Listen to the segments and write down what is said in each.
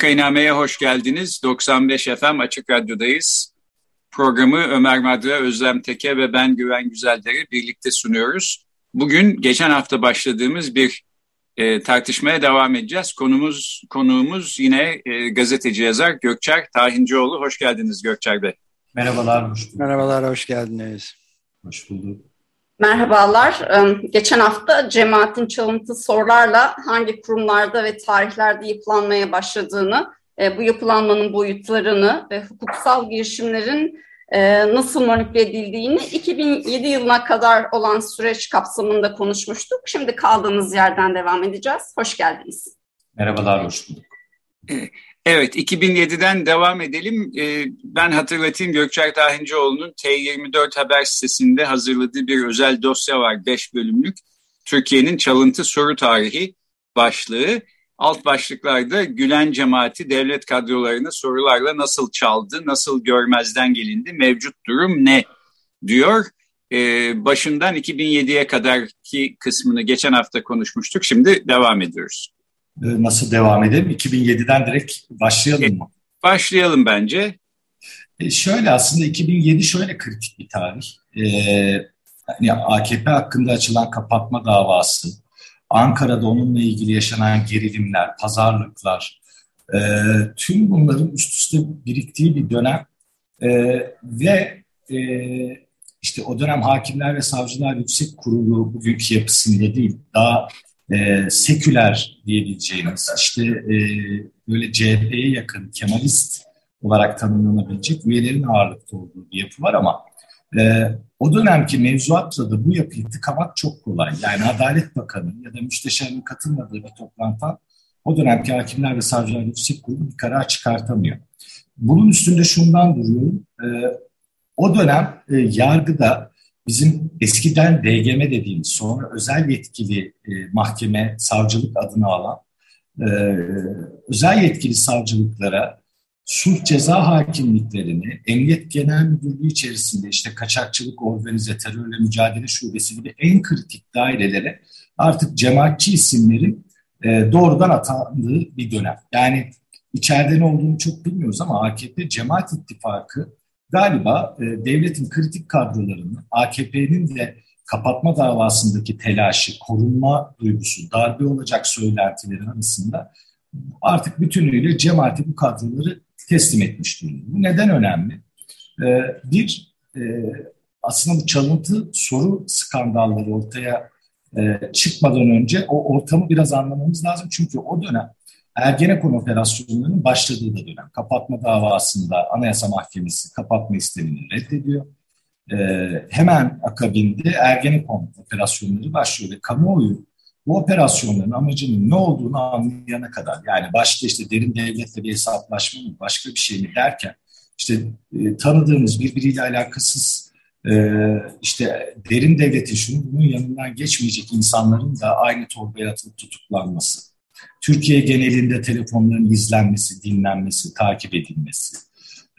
Vakainame'ye hoş geldiniz. 95 FM Açık Radyo'dayız. Programı Ömer Madra, Özlem Teke ve ben Güven Güzelder'i birlikte sunuyoruz. Bugün geçen hafta başladığımız bir e, tartışmaya devam edeceğiz. Konumuz konuğumuz yine e, gazeteci yazar Gökçer Tahincioğlu. Hoş geldiniz Gökçer Bey. Merhabalar. Hoş Merhabalar, hoş geldiniz. Hoş bulduk. Merhabalar. Geçen hafta cemaatin çalıntı sorularla hangi kurumlarda ve tarihlerde yapılanmaya başladığını, e, bu yapılanmanın boyutlarını ve hukuksal girişimlerin e, nasıl manipüle edildiğini 2007 yılına kadar olan süreç kapsamında konuşmuştuk. Şimdi kaldığımız yerden devam edeceğiz. Hoş geldiniz. Merhabalar, hoş bulduk. Evet, 2007'den devam edelim. Ee, ben hatırlatayım Gökçer Tahincioğlu'nun T24 Haber sitesinde hazırladığı bir özel dosya var, 5 bölümlük. Türkiye'nin çalıntı soru tarihi başlığı. Alt başlıklarda Gülen cemaati devlet kadrolarını sorularla nasıl çaldı, nasıl görmezden gelindi, mevcut durum ne diyor. Ee, başından 2007'ye kadarki kısmını geçen hafta konuşmuştuk. Şimdi devam ediyoruz. Ee, nasıl devam edelim? 2007'den direkt başlayalım mı? Başlayalım bence. E şöyle aslında 2007 şöyle kritik bir tarih. Ee, hani AKP hakkında açılan kapatma davası, Ankara'da onunla ilgili yaşanan gerilimler, pazarlıklar, e, tüm bunların üst üste biriktiği bir dönem e, ve e, işte o dönem Hakimler ve Savcılar Yüksek Kurulu bugünkü yapısında değil, daha e, seküler diyebileceğimiz, işte e, böyle CHP'ye yakın, Kemalist olarak tanımlanabilecek üyelerin ağırlıkta olduğu bir yapı var ama e, o dönemki mevzuatla da bu yapıyı tıkamak çok kolay. Yani Adalet Bakanı ya da müsteşarın katılmadığı bir toplantıdan o dönemki hakimler ve savcılar yüksek kurulu bir karar çıkartamıyor. Bunun üstünde şundan duruyorum. E, o dönem e, yargıda bizim eskiden DGM dediğimiz sonra özel yetkili e, mahkeme savcılık adını alan e, özel yetkili savcılıklara sulh ceza hakimliklerini Emniyet Genel Müdürlüğü içerisinde işte kaçakçılık, organize terörle mücadele şubesi gibi en kritik dairelere artık cemaatçi isimlerin e, doğrudan atandığı bir dönem. Yani içeride ne olduğunu çok bilmiyoruz ama AKP Cemaat İttifakı galiba e, devletin kritik kadrolarını AKP'nin de kapatma davasındaki telaşı, korunma duygusu, darbe olacak söylentileri arasında artık bütünüyle cemaati bu kadroları teslim etmiş durumda. Bu neden önemli? E, bir, e, aslında bu çalıntı soru skandalları ortaya e, çıkmadan önce o ortamı biraz anlamamız lazım. Çünkü o dönem Ergenekon operasyonlarının başladığı da dönem. Kapatma davasında Anayasa Mahkemesi kapatma istemini reddediyor. Ee, hemen akabinde Ergenekon operasyonları başlıyor ve kamuoyu bu operasyonların amacının ne olduğunu anlayana kadar yani başta işte derin devletle bir hesaplaşma mı başka bir şey mi derken işte e, tanıdığımız birbiriyle alakasız e, işte derin devletin şunun bunun yanından geçmeyecek insanların da aynı torbaya atılıp tutuklanması Türkiye genelinde telefonların izlenmesi, dinlenmesi, takip edilmesi.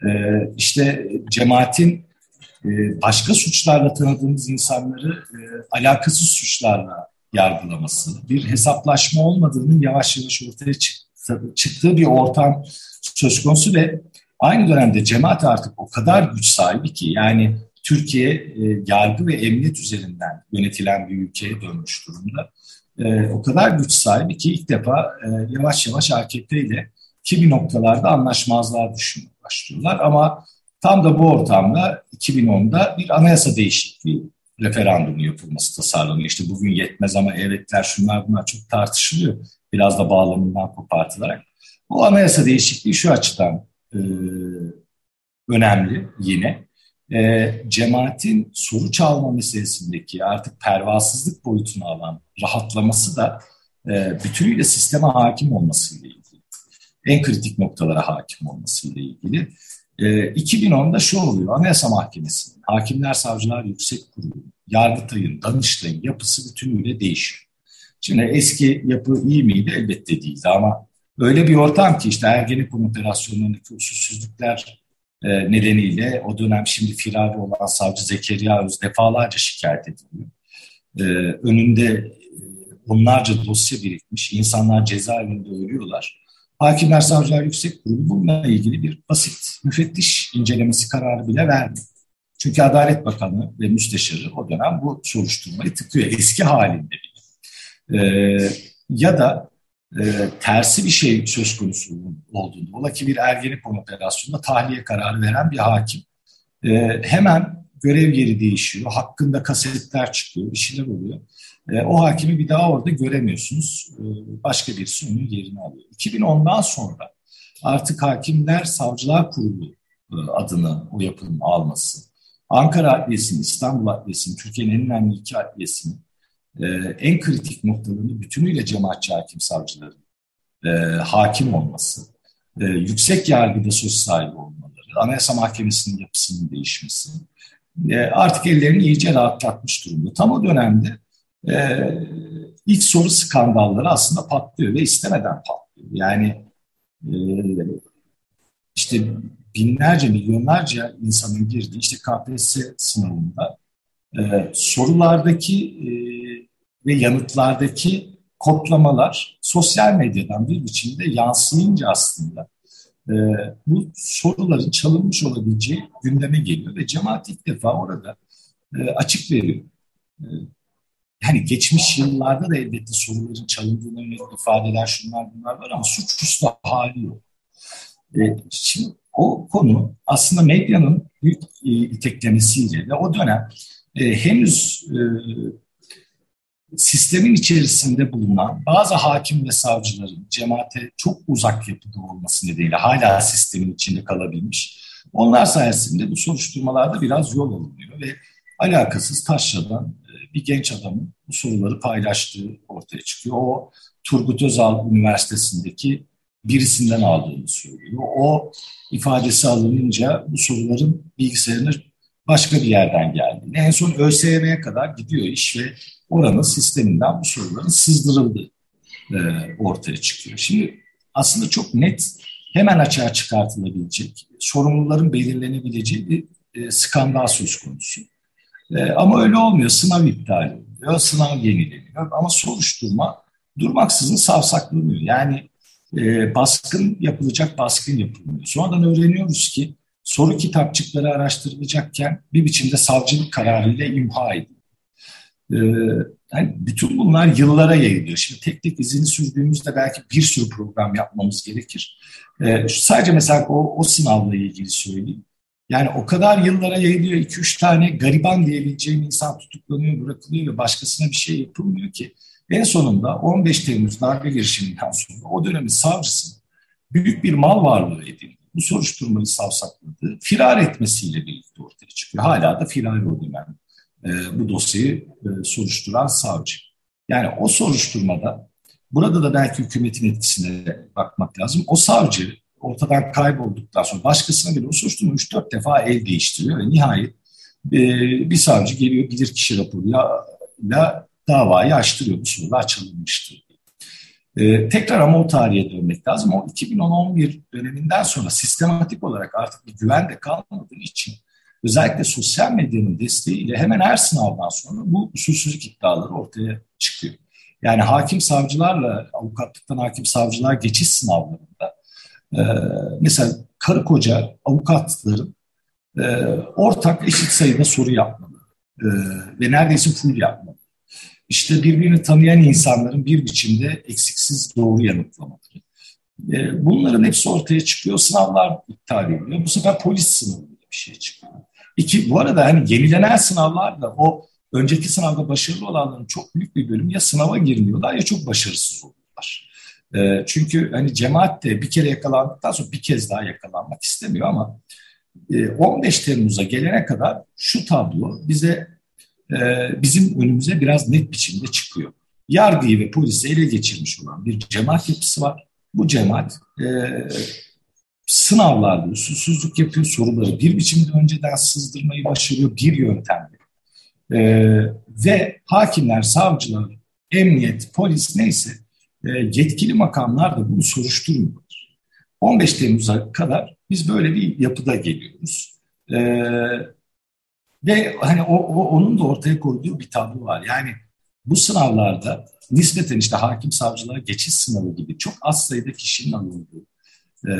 Ee, işte cemaatin e, başka suçlarla tanıdığımız insanları e, alakasız suçlarla yargılaması, bir hesaplaşma olmadığının yavaş yavaş ortaya çıktığı bir ortam söz konusu ve aynı dönemde cemaat artık o kadar güç sahibi ki yani Türkiye e, yargı ve emniyet üzerinden yönetilen bir ülkeye dönmüş durumda e, o kadar güç sahibi ki ilk defa e, yavaş yavaş AKP kimi noktalarda anlaşmazlığa düşmeye başlıyorlar. Ama tam da bu ortamda 2010'da bir anayasa değişikliği referandumu yapılması tasarlanıyor. İşte bugün yetmez ama evetler şunlar bunlar çok tartışılıyor. Biraz da bağlamından kopartılarak. Bu anayasa değişikliği şu açıdan e, önemli yine. E, cemaatin soru çalma meselesindeki artık pervasızlık boyutunu alan rahatlaması da e, bütünüyle sisteme hakim olmasıyla ilgili. En kritik noktalara hakim olmasıyla ilgili. E, 2010'da şu oluyor, Anayasa Mahkemesi'nin, Hakimler Savcılar Yüksek Kurulu, Yargıtay'ın, Danıştay'ın yapısı bütünüyle değişiyor. Şimdi eski yapı iyi miydi? Elbette değildi ama öyle bir ortam ki işte Ergenekon operasyonlarındaki usulsüzlükler e, nedeniyle o dönem şimdi firari olan savcı Zekeriya Öz defalarca şikayet ediliyor. E, önünde e, onlarca dosya birikmiş, insanlar cezaevinde ölüyorlar. Hakimler Savcılar Yüksek Kurulu bununla ilgili bir basit müfettiş incelemesi kararı bile verdi. Çünkü Adalet Bakanı ve Müsteşarı o dönem bu soruşturmayı tıkıyor eski halinde bile. Ee, ya da e, tersi bir şey söz konusu olduğunda, ola ki bir Ergenekon operasyonunda tahliye kararı veren bir hakim e, hemen görev yeri değişiyor, hakkında kasetler çıkıyor, bir şeyler oluyor. E, o hakimi bir daha orada göremiyorsunuz. E, başka birisi onun yerini alıyor. 2010'dan sonra artık hakimler savcılar kurulu e, adını o yapının alması, Ankara Adliyesi'nin, İstanbul Adliyesi'nin, Türkiye'nin en önemli iki adliyesinin e, en kritik noktalarını bütünüyle cemaatçi hakim savcıların e, hakim olması, e, yüksek yargıda söz sahibi olmaları, Anayasa Mahkemesi'nin yapısının değişmesi e, artık ellerini iyice rahatlatmış durumda. Tam o dönemde e, ilk soru skandalları aslında patlıyor ve istemeden patlıyor. Yani e, işte binlerce, milyonlarca insanın girdiği işte KPSS sınavında e, sorulardaki e, ve yanıtlardaki kodlamalar sosyal medyadan bir biçimde yansıyınca aslında e, bu soruların çalınmış olabileceği gündeme geliyor ve cemaat ilk defa orada e, açık veriyor. E, yani geçmiş yıllarda da elbette soruların çalındığına yönelik ifadeler şunlar bunlar var ama suçüstü hali yok. E, şimdi o konu aslında medyanın büyük e, iteklemesiyle ve o dönem e, henüz e, sistemin içerisinde bulunan bazı hakim ve savcıların cemaate çok uzak yapıda olması nedeniyle hala sistemin içinde kalabilmiş. Onlar sayesinde bu soruşturmalarda biraz yol alınıyor ve alakasız taşradan e, bir genç adamın bu soruları paylaştığı ortaya çıkıyor. O Turgut Özal Üniversitesi'ndeki birisinden aldığını söylüyor. O ifadesi alınınca bu soruların bilgisayarına başka bir yerden geldiğini, en son ÖSYM'ye kadar gidiyor iş ve oranın sisteminden bu soruların sızdırıldığı e, ortaya çıkıyor. Şimdi aslında çok net hemen açığa çıkartılabilecek, sorumluların belirlenebileceği bir e, skandal söz konusu. E, ama öyle olmuyor. Sınav iptal oluyor, sınav yenileniyor ama soruşturma durmaksızın savsaklanıyor. Yani e, baskın yapılacak, baskın yapılmıyor. Sonradan öğreniyoruz ki soru kitapçıkları araştırılacakken bir biçimde savcılık kararıyla imha edildi. Ee, yani bütün bunlar yıllara yayılıyor. Şimdi tek tek izini sürdüğümüzde belki bir sürü program yapmamız gerekir. Ee, sadece mesela o, o sınavla ilgili söyleyeyim. Yani o kadar yıllara yayılıyor. 2-3 tane gariban diyebileceğim insan tutuklanıyor, bırakılıyor ve başkasına bir şey yapılmıyor ki. En sonunda 15 Temmuz darbe girişiminden sonra o dönemin savcısı büyük bir mal varlığı edildi. Bu soruşturmayı savsakladı. Firar etmesiyle birlikte ortaya çıkıyor. Hala da firar o dönem e, bu dosyayı e, soruşturan savcı. Yani o soruşturmada burada da belki hükümetin etkisine bakmak lazım. O savcı ortadan kaybolduktan sonra başkasına bile o soruşturma 3-4 defa el değiştiriyor ve nihayet e, bir savcı geliyor bilirkişi raporuyla davayı açtırıyor. Bu sorular çalınmıştır. Ee, tekrar ama o tarihe dönmek lazım. O 2010-11 döneminden sonra sistematik olarak artık bir güven de kalmadığı için özellikle sosyal medyanın desteğiyle hemen her sınavdan sonra bu usulsüzlük iddiaları ortaya çıkıyor. Yani hakim savcılarla avukatlıktan hakim savcılar geçiş sınavlarında e, mesela karı koca avukatların e, ortak eşit sayıda soru yapmalı e, ve neredeyse full yapmalı. İşte birbirini tanıyan insanların bir biçimde eksiksiz doğru yanıtlamaları. E, bunların hepsi ortaya çıkıyor. Sınavlar iptal ediliyor. Bu sefer polis sınavı bir şey çıkıyor. İki, bu arada hani yenilenen sınavlarda o önceki sınavda başarılı olanların çok büyük bir bölüm ya sınava girmiyorlar ya çok başarısız oluyorlar. E, çünkü hani cemaat de bir kere yakalandıktan sonra bir kez daha yakalanmak istemiyor ama 15 Temmuz'a gelene kadar şu tablo bize bizim önümüze biraz net biçimde çıkıyor. Yargıyı ve polisi ele geçirmiş olan bir cemaat yapısı var. Bu cemaat e, sınavlarda usulsüzlük yapıyor, soruları bir biçimde önceden sızdırmayı başarıyor bir yöntemle. E, ve hakimler, savcılar, emniyet, polis neyse e, yetkili makamlar da bunu soruşturmuyorlar. 15 Temmuz'a kadar biz böyle bir yapıda geliyoruz. E, ve hani o, o, onun da ortaya koyduğu bir tablo var. Yani bu sınavlarda nispeten işte hakim savcılara geçiş sınavı gibi çok az sayıda kişinin alındığı e,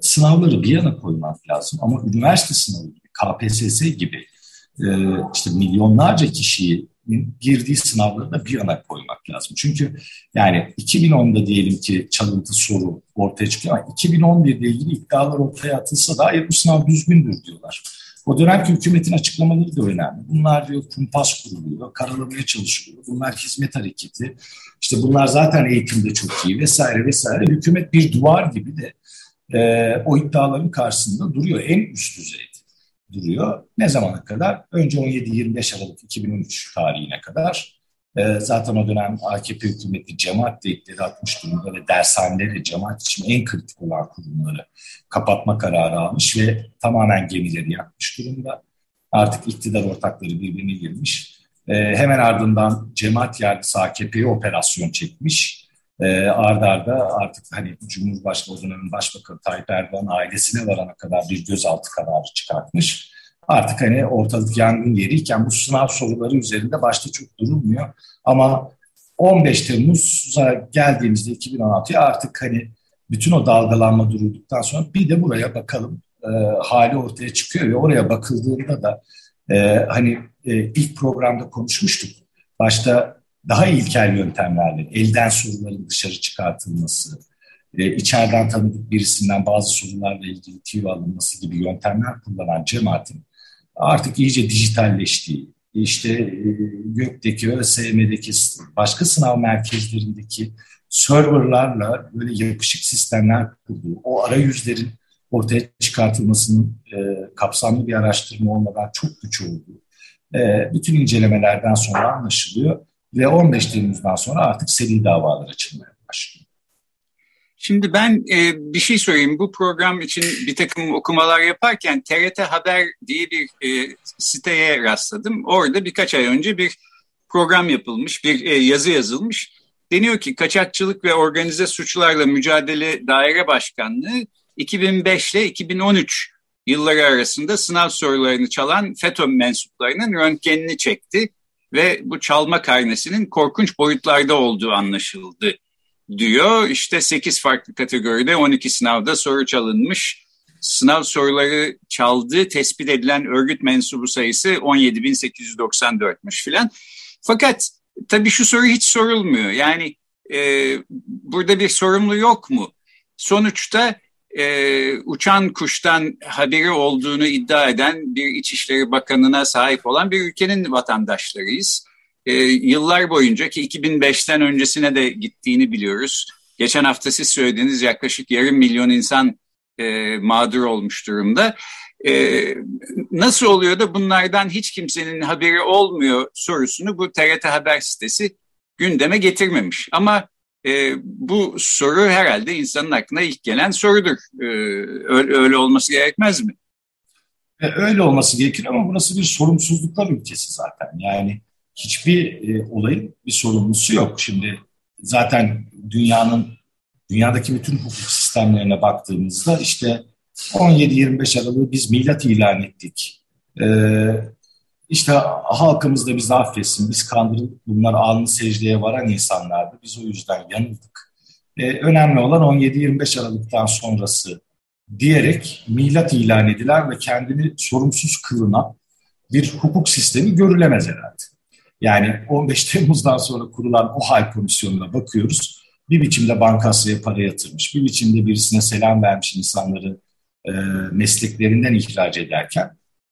sınavları bir yana koymak lazım. Ama üniversite sınavı gibi, KPSS gibi e, işte milyonlarca kişiyi girdiği sınavları da bir yana koymak lazım. Çünkü yani 2010'da diyelim ki çalıntı soru ortaya çıkıyor ama 2011'de ilgili iddialar ortaya atılsa da bu sınav düzgündür diyorlar. O dönemki hükümetin açıklamaları da önemli. Bunlar diyor kumpas kuruluyor, karalamaya çalışılıyor. Bunlar hizmet hareketi. İşte bunlar zaten eğitimde çok iyi vesaire vesaire. Hükümet bir duvar gibi de e, o iddiaların karşısında duruyor. En üst düzeyde duruyor. Ne zamana kadar? Önce 17-25 Aralık 2013 tarihine kadar. E, zaten o dönem AKP hükümeti cemaat deyikleri atmış durumda ve dershaneleri cemaat için en kritik olan kurumları kapatma kararı almış ve tamamen gemileri yakmış durumda. Artık iktidar ortakları birbirine girmiş. E, hemen ardından cemaat yargısı AKP'ye operasyon çekmiş. E, arda arda artık hani Cumhurbaşkanı o dönemin Başbakanı Tayyip Erdoğan ailesine varana kadar bir gözaltı kararı çıkartmış. Artık hani ortalık yangın yeriyken bu sınav soruları üzerinde başta çok durulmuyor. Ama 15 Temmuz'a geldiğimizde 2016'ya artık hani bütün o dalgalanma durulduktan sonra bir de buraya bakalım e, hali ortaya çıkıyor ve oraya bakıldığında da e, hani e, ilk programda konuşmuştuk. Başta daha ilkel yöntemlerle elden soruların dışarı çıkartılması, e, içeriden tanıdık birisinden bazı sorularla ilgili tüy alınması gibi yöntemler kullanan cemaatin artık iyice dijitalleştiği, işte e, gökteki, ÖSYM'deki başka sınav merkezlerindeki serverlarla böyle yapışık sistemler kurduğu, o arayüzlerin ortaya çıkartılmasının e, kapsamlı bir araştırma olmadan çok güç olduğu, e, bütün incelemelerden sonra anlaşılıyor ve 15 Temmuz'dan sonra artık seri davalar açılmaya başlıyor. Şimdi ben e, bir şey söyleyeyim. Bu program için bir takım okumalar yaparken TRT Haber diye bir e, siteye rastladım. Orada birkaç ay önce bir program yapılmış, bir e, yazı yazılmış. Deniyor ki kaçakçılık ve organize suçlarla mücadele daire başkanlığı 2005 ile 2013 yılları arasında sınav sorularını çalan FETÖ mensuplarının röntgenini çekti ve bu çalma karnesinin korkunç boyutlarda olduğu anlaşıldı diyor. İşte 8 farklı kategoride 12 sınavda soru çalınmış. Sınav soruları çaldığı tespit edilen örgüt mensubu sayısı 17.894'müş filan. Fakat tabii şu soru hiç sorulmuyor. Yani e, burada bir sorumlu yok mu? Sonuçta e, uçan kuştan haberi olduğunu iddia eden bir İçişleri Bakanı'na sahip olan bir ülkenin vatandaşlarıyız e, yıllar boyunca ki 2005'ten öncesine de gittiğini biliyoruz. Geçen hafta siz söylediğiniz yaklaşık yarım milyon insan e, mağdur olmuş durumda. E, nasıl oluyor da bunlardan hiç kimsenin haberi olmuyor sorusunu bu TRT Haber sitesi gündeme getirmemiş. Ama e, bu soru herhalde insanın aklına ilk gelen sorudur. E, öyle, olması gerekmez mi? E, öyle olması gerekir ama burası bir sorumsuzluklar ülkesi zaten. Yani hiçbir e, olayın bir sorumlusu yok. Şimdi zaten dünyanın dünyadaki bütün hukuk sistemlerine baktığımızda işte 17-25 Aralık'ı biz milat ilan ettik. Ee, işte halkımız da bizi affetsin, biz kandırıldık, bunlar alnı secdeye varan insanlardı. Biz o yüzden yanıldık. Ee, önemli olan 17-25 Aralık'tan sonrası diyerek milat ilan edilen ve kendini sorumsuz kılınan bir hukuk sistemi görülemez herhalde. Yani 15 Temmuz'dan sonra kurulan o hal komisyonuna bakıyoruz. Bir biçimde bankasıya para yatırmış, bir biçimde birisine selam vermiş insanları e, mesleklerinden ihraç ederken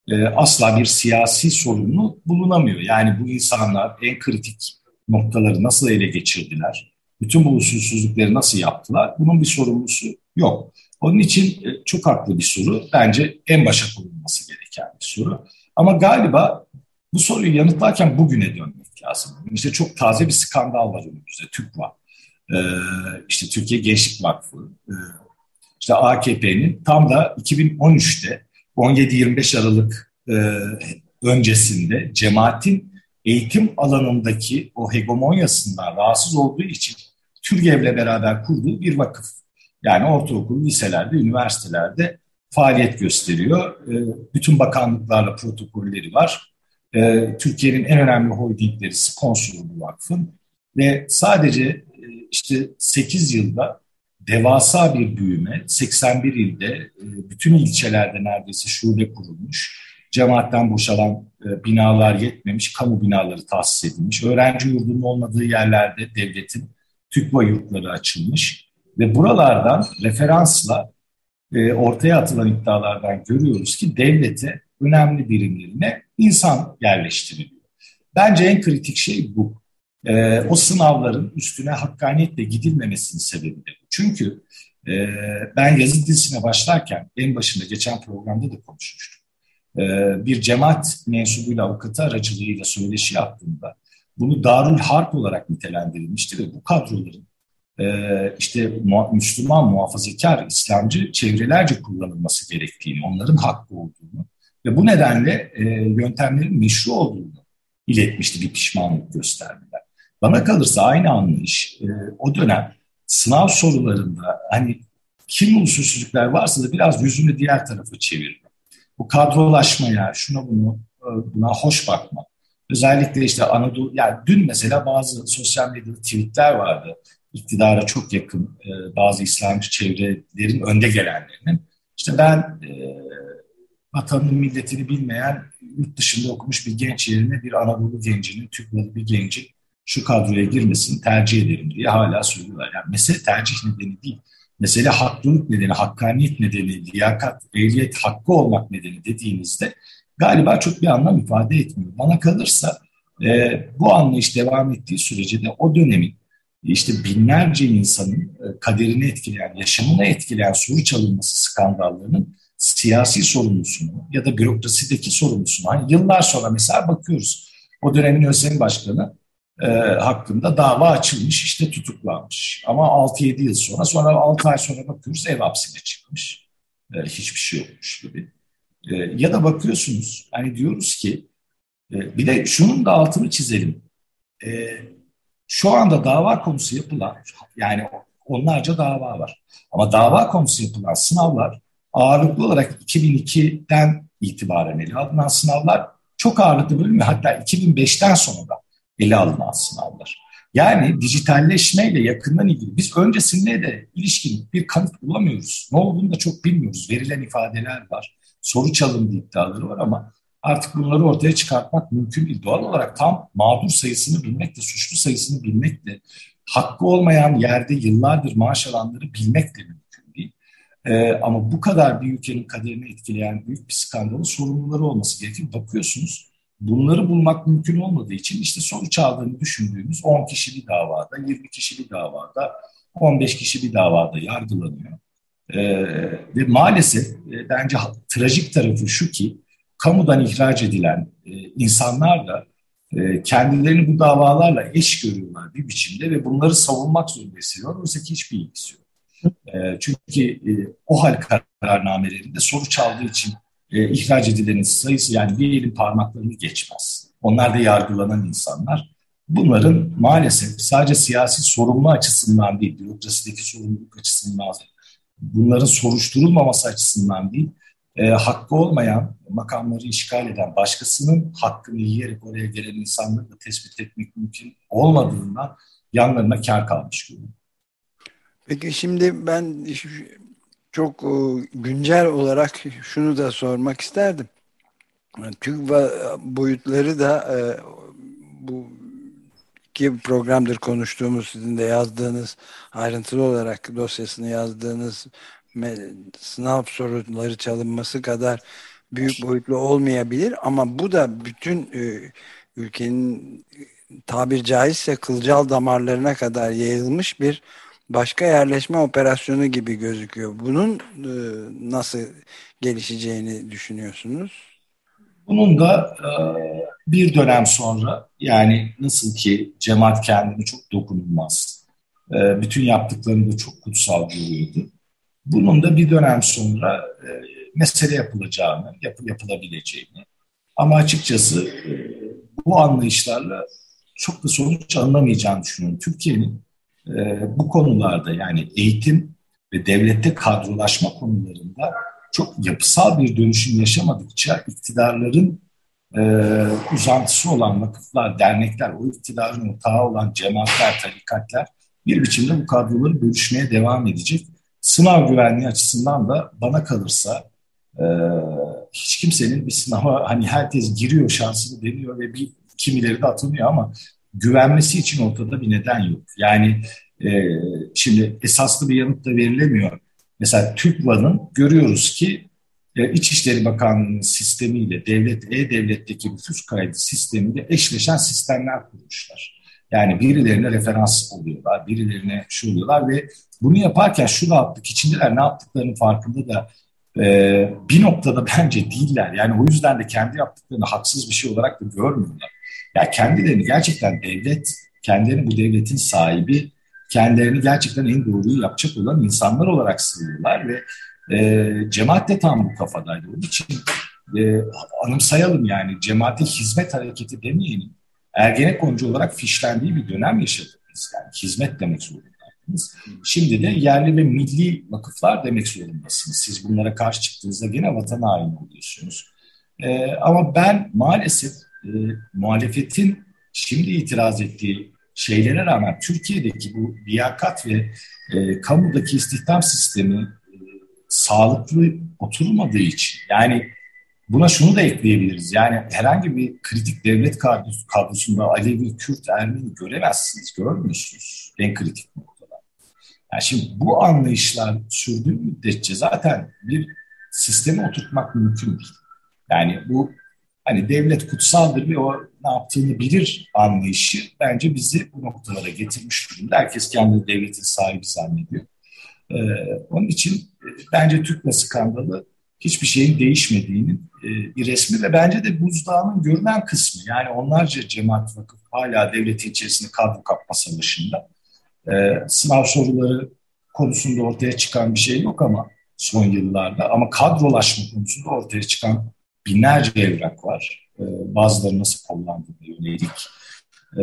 e, asla bir siyasi sorumlu bulunamıyor. Yani bu insanlar en kritik noktaları nasıl ele geçirdiler, bütün bu usulsüzlükleri nasıl yaptılar bunun bir sorumlusu yok. Onun için e, çok haklı bir soru. Bence en başa konulması gereken bir soru. Ama galiba bu soruyu yanıtlarken bugüne dönmek lazım. İşte çok taze bir skandal var önümüzde, TÜKVA. Ee, işte Türkiye Gençlik Vakfı, ee, işte AKP'nin tam da 2013'te 17-25 Aralık e, öncesinde cemaatin eğitim alanındaki o hegemonyasından rahatsız olduğu için TÜRGEV'le beraber kurduğu bir vakıf. Yani ortaokul, liselerde, üniversitelerde faaliyet gösteriyor. Ee, bütün bakanlıklarla protokolleri var. Ee, Türkiye'nin en önemli holdingleri sponsoru bu vakfın. Ve sadece e, işte 8 yılda devasa bir büyüme, 81 ilde, e, bütün ilçelerde neredeyse şube kurulmuş. Cemaatten boşalan e, binalar yetmemiş, kamu binaları tahsis edilmiş. Öğrenci yurdunun olmadığı yerlerde devletin TÜKVA yurtları açılmış. Ve buralardan referansla e, ortaya atılan iddialardan görüyoruz ki devlete önemli birimlerine insan yerleştiriliyor. Bence en kritik şey bu. E, o sınavların üstüne hakkaniyetle gidilmemesinin sebebi de bu. Çünkü e, ben yazı dizisine başlarken en başında geçen programda da konuşmuştum. E, bir cemaat mensubuyla avukatı aracılığıyla söyleşi yaptığımda bunu Darül Harp olarak nitelendirilmişti ve bu kadroların e, işte Müslüman, muhafazakar, İslamcı çevrelerce kullanılması gerektiğini, onların hakkı olduğunu ve bu nedenle e, yöntemlerin meşru olduğunu iletmişti bir pişmanlık gösterdiler. Bana kalırsa aynı anlayış e, o dönem sınav sorularında hani kim usulsüzlükler varsa da biraz yüzünü diğer tarafa çevirme. Bu kadrolaşmaya, şuna bunu buna hoş bakma. Özellikle işte Anadolu, yani dün mesela bazı sosyal medyada tweetler vardı iktidara çok yakın e, bazı İslamcı çevrelerin önde gelenlerinin. İşte ben e, vatanının milletini bilmeyen yurt dışında okumuş bir genç yerine bir Anadolu gencinin, Türkmeni bir gencin şu kadroya girmesini tercih ederim diye hala söylüyorlar. Yani mesele tercih nedeni değil. Mesele haklılık nedeni, hakkaniyet nedeni, liyakat, ehliyet hakkı olmak nedeni dediğinizde galiba çok bir anlam ifade etmiyor. Bana kalırsa e, bu anlayış devam ettiği sürece de o dönemin işte binlerce insanın e, kaderini etkileyen, yaşamını etkileyen soru çalınması skandallarının siyasi sorumlusunu ya da bürokrasideki sorumlusunu hani yıllar sonra mesela bakıyoruz o dönemin ÖSYM Başkanı e, hakkında dava açılmış işte tutuklanmış. Ama 6-7 yıl sonra sonra 6 ay sonra bakıyoruz ev hapsine çıkmış. E, hiçbir şey olmuş gibi. E, ya da bakıyorsunuz hani diyoruz ki e, bir de şunun da altını çizelim. E, şu anda dava konusu yapılan, yani onlarca dava var. Ama dava konusu yapılan sınavlar ağırlıklı olarak 2002'den itibaren ele alınan sınavlar çok ağırlıklı bölümü hatta 2005'ten sonra da ele alınan sınavlar. Yani dijitalleşmeyle yakından ilgili biz öncesinde de ilişkin bir kanıt bulamıyoruz. Ne olduğunu da çok bilmiyoruz. Verilen ifadeler var. Soru çalındı iddiaları var ama artık bunları ortaya çıkartmak mümkün değil. Doğal olarak tam mağdur sayısını bilmekle, suçlu sayısını bilmekle, hakkı olmayan yerde yıllardır maaş alanları bilmek de mümkün Ee, ama bu kadar bir ülkenin kaderini etkileyen büyük bir skandalın sorumluları olması gerekir. Bakıyorsunuz bunları bulmak mümkün olmadığı için işte sonuç aldığını düşündüğümüz 10 kişi bir davada, 20 kişi bir davada, 15 kişi bir davada yargılanıyor. Ee, ve maalesef e, bence trajik tarafı şu ki kamudan ihraç edilen e, insanlar da e, kendilerini bu davalarla eş görüyorlar bir biçimde ve bunları savunmak zorunda hissediyorlar. Oysa ki hiçbir ilgisi yok. E, çünkü e, o hal kararnamelerinde soru çaldığı için e, ihraç edilenin sayısı yani bir elin parmaklarını geçmez. Onlar da yargılanan insanlar. Bunların maalesef sadece siyasi sorumlu açısından değil, bürokrasideki sorumluluk açısından, bunların soruşturulmaması açısından değil, e, hakkı olmayan, makamları işgal eden, başkasının hakkını yiyerek oraya gelen insanları da tespit etmek mümkün olmadığından yanlarına kar kalmış gibi. Peki şimdi ben çok e, güncel olarak şunu da sormak isterdim. TÜGVA boyutları da e, bu iki programdır konuştuğumuz sizin de yazdığınız ayrıntılı olarak dosyasını yazdığınız sınav soruları çalınması kadar büyük boyutlu olmayabilir ama bu da bütün e, ülkenin tabir caizse kılcal damarlarına kadar yayılmış bir başka yerleşme operasyonu gibi gözüküyor. Bunun e, nasıl gelişeceğini düşünüyorsunuz? Bunun da e, bir dönem sonra yani nasıl ki cemaat kendini çok dokunulmaz, e, bütün yaptıklarını da çok kutsal görüyordu. Bunun da bir dönem sonra mesele yapılacağını, yap, yapılabileceğini ama açıkçası bu anlayışlarla çok da sonuç alınamayacağını düşünüyorum. Türkiye'nin e, bu konularda yani eğitim ve devlette kadrolaşma konularında çok yapısal bir dönüşüm yaşamadıkça iktidarların e, uzantısı olan vakıflar, dernekler, o iktidarın ortağı olan cemaatler, tarikatlar bir biçimde bu kadroları bölüşmeye devam edecek. Sınav güvenliği açısından da bana kalırsa e, hiç kimsenin bir sınava hani herkes giriyor şansını deniyor ve bir kimileri de atılıyor ama güvenmesi için ortada bir neden yok. Yani e, şimdi esaslı bir yanıt da verilemiyor. Mesela TÜGVA'nın görüyoruz ki e, İçişleri Bakanlığı'nın sistemiyle devlet e-devletteki nüfus kaydı sistemiyle eşleşen sistemler kurmuşlar. Yani birilerine referans oluyorlar, birilerine şu oluyorlar ve bunu yaparken şu rahatlık içindeler ne yaptıklarının farkında da e, bir noktada bence değiller. Yani o yüzden de kendi yaptıklarını haksız bir şey olarak da görmüyorlar. Ya kendilerini gerçekten devlet, kendilerini bu devletin sahibi, kendilerini gerçekten en doğruyu yapacak olan insanlar olarak sığıyorlar ve e, cemaat de tam bu kafadaydı. Onun için e, anımsayalım yani cemaate hizmet hareketi demeyelim. Ergenekoncu olarak fişlendiği bir dönem yaşadık biz. Yani hizmet demek zorundaydınız. Şimdi de yerli ve milli vakıflar demek zorundasınız. Siz bunlara karşı çıktığınızda gene vatan haini oluyorsunuz. E, ama ben maalesef e, muhalefetin şimdi itiraz ettiği şeylere rağmen Türkiye'deki bu liyakat ve e, kamudaki istihdam sistemi e, sağlıklı oturmadığı için yani buna şunu da ekleyebiliriz. Yani herhangi bir kritik devlet kadrosunda Alevi, Kürt, Ermeni göremezsiniz, görmüyorsunuz en kritik noktada. Yani şimdi bu anlayışlar sürdüğü müddetçe zaten bir sisteme oturtmak mümkün değil. Yani bu hani devlet kutsaldır ve o ne yaptığını bilir anlayışı bence bizi bu noktalara getirmiş durumda. Herkes kendini devletin sahibi zannediyor. Ee, onun için e, bence Türk skandalı hiçbir şeyin değişmediğinin e, bir resmi ve bence de buzdağının görünen kısmı. Yani onlarca cemaat vakıf hala devletin içerisinde kadro kapma savaşında. Ee, sınav soruları konusunda ortaya çıkan bir şey yok ama son yıllarda ama kadrolaşma konusunda ortaya çıkan binlerce evrak var. E, bazıları nasıl kullandığına yönelik. E,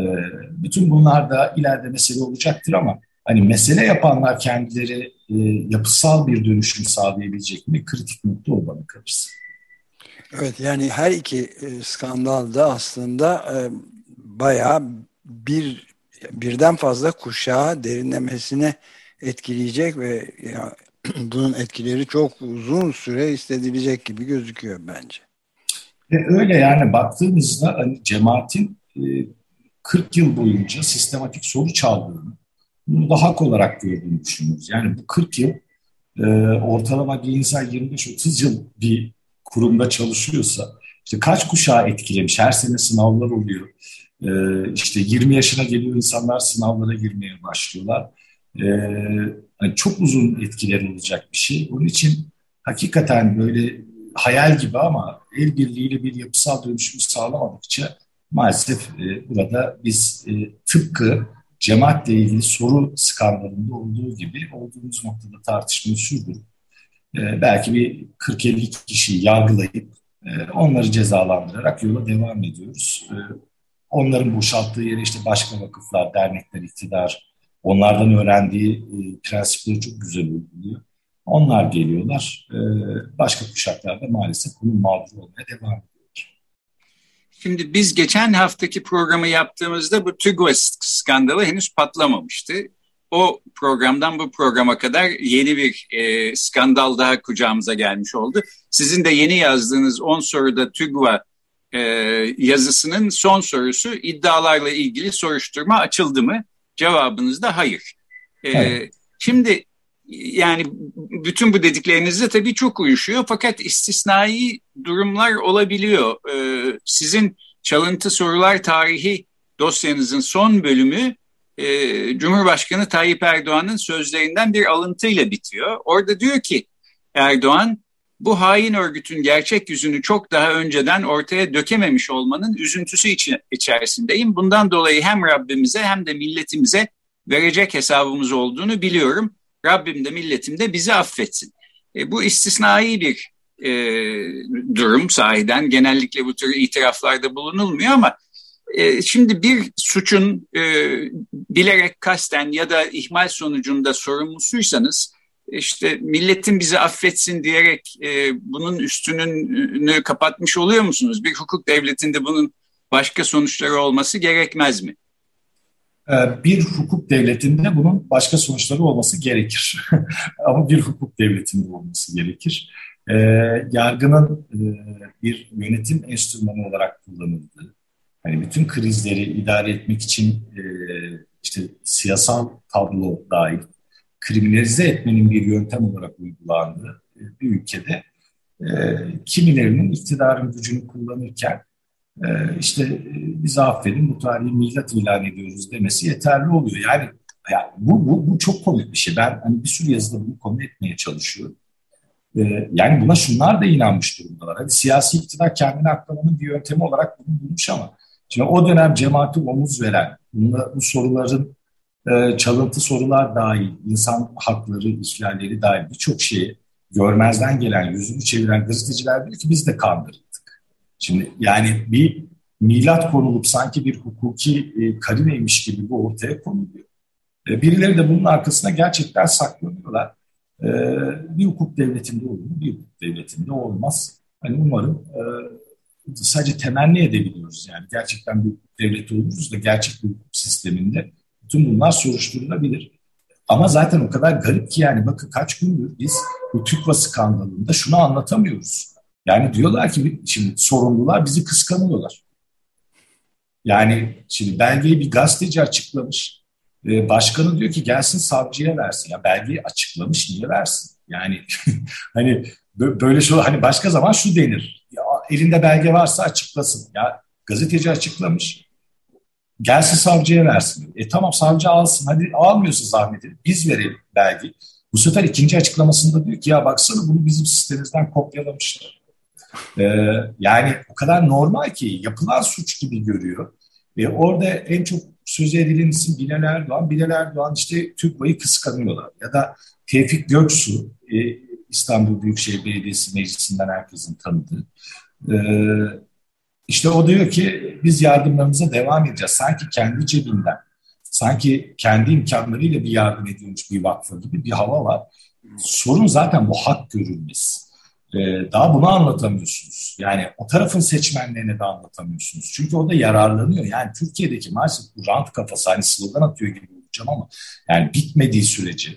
bütün bunlar da ileride mesele olacaktır ama hani mesele yapanlar kendileri e, yapısal bir dönüşüm sağlayabilecek mi? Kritik nokta o bana kalırsa. Evet yani her iki e, skandal da aslında e, bayağı bir birden fazla kuşağı derinlemesine etkileyecek ve ya, bunun etkileri çok uzun süre hissedilecek gibi gözüküyor bence. Ve öyle yani baktığımızda hani cemaatin e, 40 yıl boyunca sistematik soru çaldığını, bunu da hak olarak gördüğünü düşünüyoruz. Yani bu 40 yıl e, ortalama bir insan 25-30 yıl bir kurumda çalışıyorsa işte kaç kuşağı etkilemiş, her sene sınavlar oluyor. E, işte 20 yaşına geliyor insanlar sınavlara girmeye başlıyorlar. E, yani çok uzun etkileri olacak bir şey. Onun için hakikaten böyle hayal gibi ama el birliğiyle bir yapısal dönüşümü sağlamadıkça maalesef e, burada biz e, tıpkı cemaatle ilgili soru skandalında olduğu gibi olduğumuz noktada tartışmayı sürdürüp e, belki bir 40-50 kişiyi yargılayıp e, onları cezalandırarak yola devam ediyoruz. E, onların boşalttığı yere işte başka vakıflar, dernekler, iktidar onlardan öğrendiği e, prensipleri çok güzel uyguluyor. Onlar geliyorlar. Ee, başka kuşaklarda maalesef bunun mağdur olmaya devam ediyor. Şimdi biz geçen haftaki programı yaptığımızda bu TÜGVAS skandalı henüz patlamamıştı. O programdan bu programa kadar yeni bir e, skandal daha kucağımıza gelmiş oldu. Sizin de yeni yazdığınız 10 soruda TÜGVA e, yazısının son sorusu iddialarla ilgili soruşturma açıldı mı? Cevabınız da hayır. E, evet. Şimdi yani bütün bu dediklerinizde tabii çok uyuşuyor fakat istisnai durumlar olabiliyor. Ee, sizin çalıntı sorular tarihi dosyanızın son bölümü e, Cumhurbaşkanı Tayyip Erdoğan'ın sözlerinden bir alıntıyla bitiyor. Orada diyor ki Erdoğan bu hain örgütün gerçek yüzünü çok daha önceden ortaya dökememiş olmanın üzüntüsü içerisindeyim. Bundan dolayı hem Rabbimize hem de milletimize verecek hesabımız olduğunu biliyorum. Rabbim de milletim de bizi affetsin. E, bu istisnai bir e, durum sahiden. Genellikle bu tür itiraflarda bulunulmuyor ama e, şimdi bir suçun e, bilerek kasten ya da ihmal sonucunda sorumlusuysanız işte milletin bizi affetsin diyerek e, bunun üstünü kapatmış oluyor musunuz? Bir hukuk devletinde bunun başka sonuçları olması gerekmez mi? Ee, bir hukuk devletinde bunun başka sonuçları olması gerekir. Ama bir hukuk devletinde olması gerekir. Ee, yargının e, bir yönetim enstrümanı olarak kullanıldığı, hani bütün krizleri idare etmek için e, işte siyasal tablo dahil kriminalize etmenin bir yöntem olarak uygulandığı bir ülkede e, kimilerinin iktidarın gücünü kullanırken e, işte e, bizi affedin bu tarihi milat ilan ediyoruz demesi yeterli oluyor. Yani, yani bu, bu, bu çok komik bir şey. Ben hani bir sürü yazıda bunu konu etmeye çalışıyorum. E, yani buna şunlar da inanmış durumdalar. Hadi siyasi iktidar kendini aklamanın bir yöntemi olarak bunu bulmuş ama şimdi o dönem cemaati omuz veren, bunla, bu soruların e, çalıntı sorular dahil, insan hakları ihlalleri dahil birçok şeyi görmezden gelen, yüzünü çeviren gazeteciler diyor ki biz de kandırıldık. Şimdi yani bir milat konulup sanki bir hukuki e, karineymiş gibi bu ortaya konuluyor. E, birileri de bunun arkasına gerçekten saklanıyorlar. E, bir hukuk devletinde olur mu? Bir hukuk devletinde olmaz. Hani umarım e, sadece temenni edebiliyoruz yani. Gerçekten bir hukuk devleti oluruz da gerçek bir hukuk sisteminde Tüm bunlar soruşturulabilir. Ama zaten o kadar garip ki yani bakın kaç gündür biz bu TÜKVA skandalında şunu anlatamıyoruz. Yani diyorlar ki şimdi sorumlular bizi kıskanıyorlar. Yani şimdi belgeyi bir gazeteci açıklamış. Başkanı diyor ki gelsin savcıya versin. Ya belgeyi açıklamış niye versin? Yani hani böyle şey hani başka zaman şu denir. Ya, elinde belge varsa açıklasın. Ya gazeteci açıklamış. Gelsin savcıya versin. E tamam savcı alsın. Hadi almıyorsa zahmet edin. Biz verelim belge. Bu sefer ikinci açıklamasında diyor ki ya baksana bunu bizim sistemimizden kopyalamışlar. Ee, yani o kadar normal ki yapılan suç gibi görüyor. Ve orada en çok söz edilen isim Bilal Erdoğan. Bilal Erdoğan işte TÜGVA'yı kıskanıyorlar. Ya da Tevfik Göksu e, İstanbul Büyükşehir Belediyesi Meclisi'nden herkesin tanıdığı. E, işte o diyor ki biz yardımlarımıza devam edeceğiz. Sanki kendi cebinden, sanki kendi imkanlarıyla bir yardım ediyormuş bir vakfı gibi bir hava var. Sorun zaten bu hak görülmesi. Ee, daha bunu anlatamıyorsunuz. Yani o tarafın seçmenlerine de anlatamıyorsunuz. Çünkü o da yararlanıyor. Yani Türkiye'deki maalesef bu rant kafası hani slogan atıyor gibi olacağım ama yani bitmediği sürece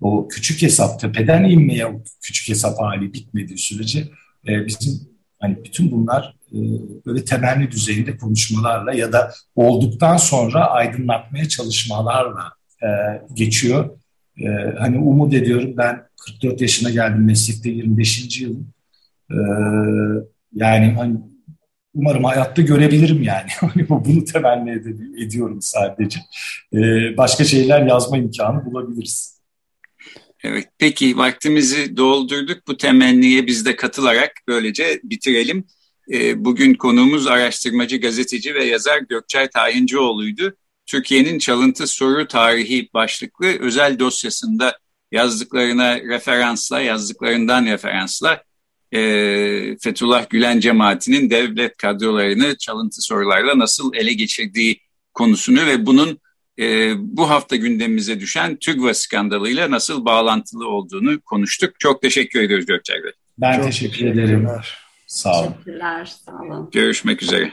o küçük hesap tepeden inmeye o küçük hesap hali bitmediği sürece e, bizim hani bütün bunlar e, böyle temelli düzeyinde konuşmalarla ya da olduktan sonra aydınlatmaya çalışmalarla e, geçiyor. E, hani umut ediyorum ben 44 yaşına geldim meslekte 25. yılım. E, yani hani umarım hayatta görebilirim yani. Hani bunu temenni ed- ediyorum sadece. E, başka şeyler yazma imkanı bulabiliriz. Evet, peki vaktimizi doldurduk. Bu temenniye biz de katılarak böylece bitirelim. Bugün konuğumuz araştırmacı, gazeteci ve yazar Gökçay Tayincioğlu'ydu. Türkiye'nin çalıntı soru tarihi başlıklı özel dosyasında yazdıklarına referansla, yazdıklarından referansla e, Fethullah Gülen cemaatinin devlet kadrolarını çalıntı sorularla nasıl ele geçirdiği konusunu ve bunun e, bu hafta gündemimize düşen TÜGVA skandalıyla nasıl bağlantılı olduğunu konuştuk. Çok teşekkür ediyoruz Gökçay Bey. Ben Çok teşekkür ederim. Sağ olun. Teşekkürler, sağ olun. Görüşmek üzere.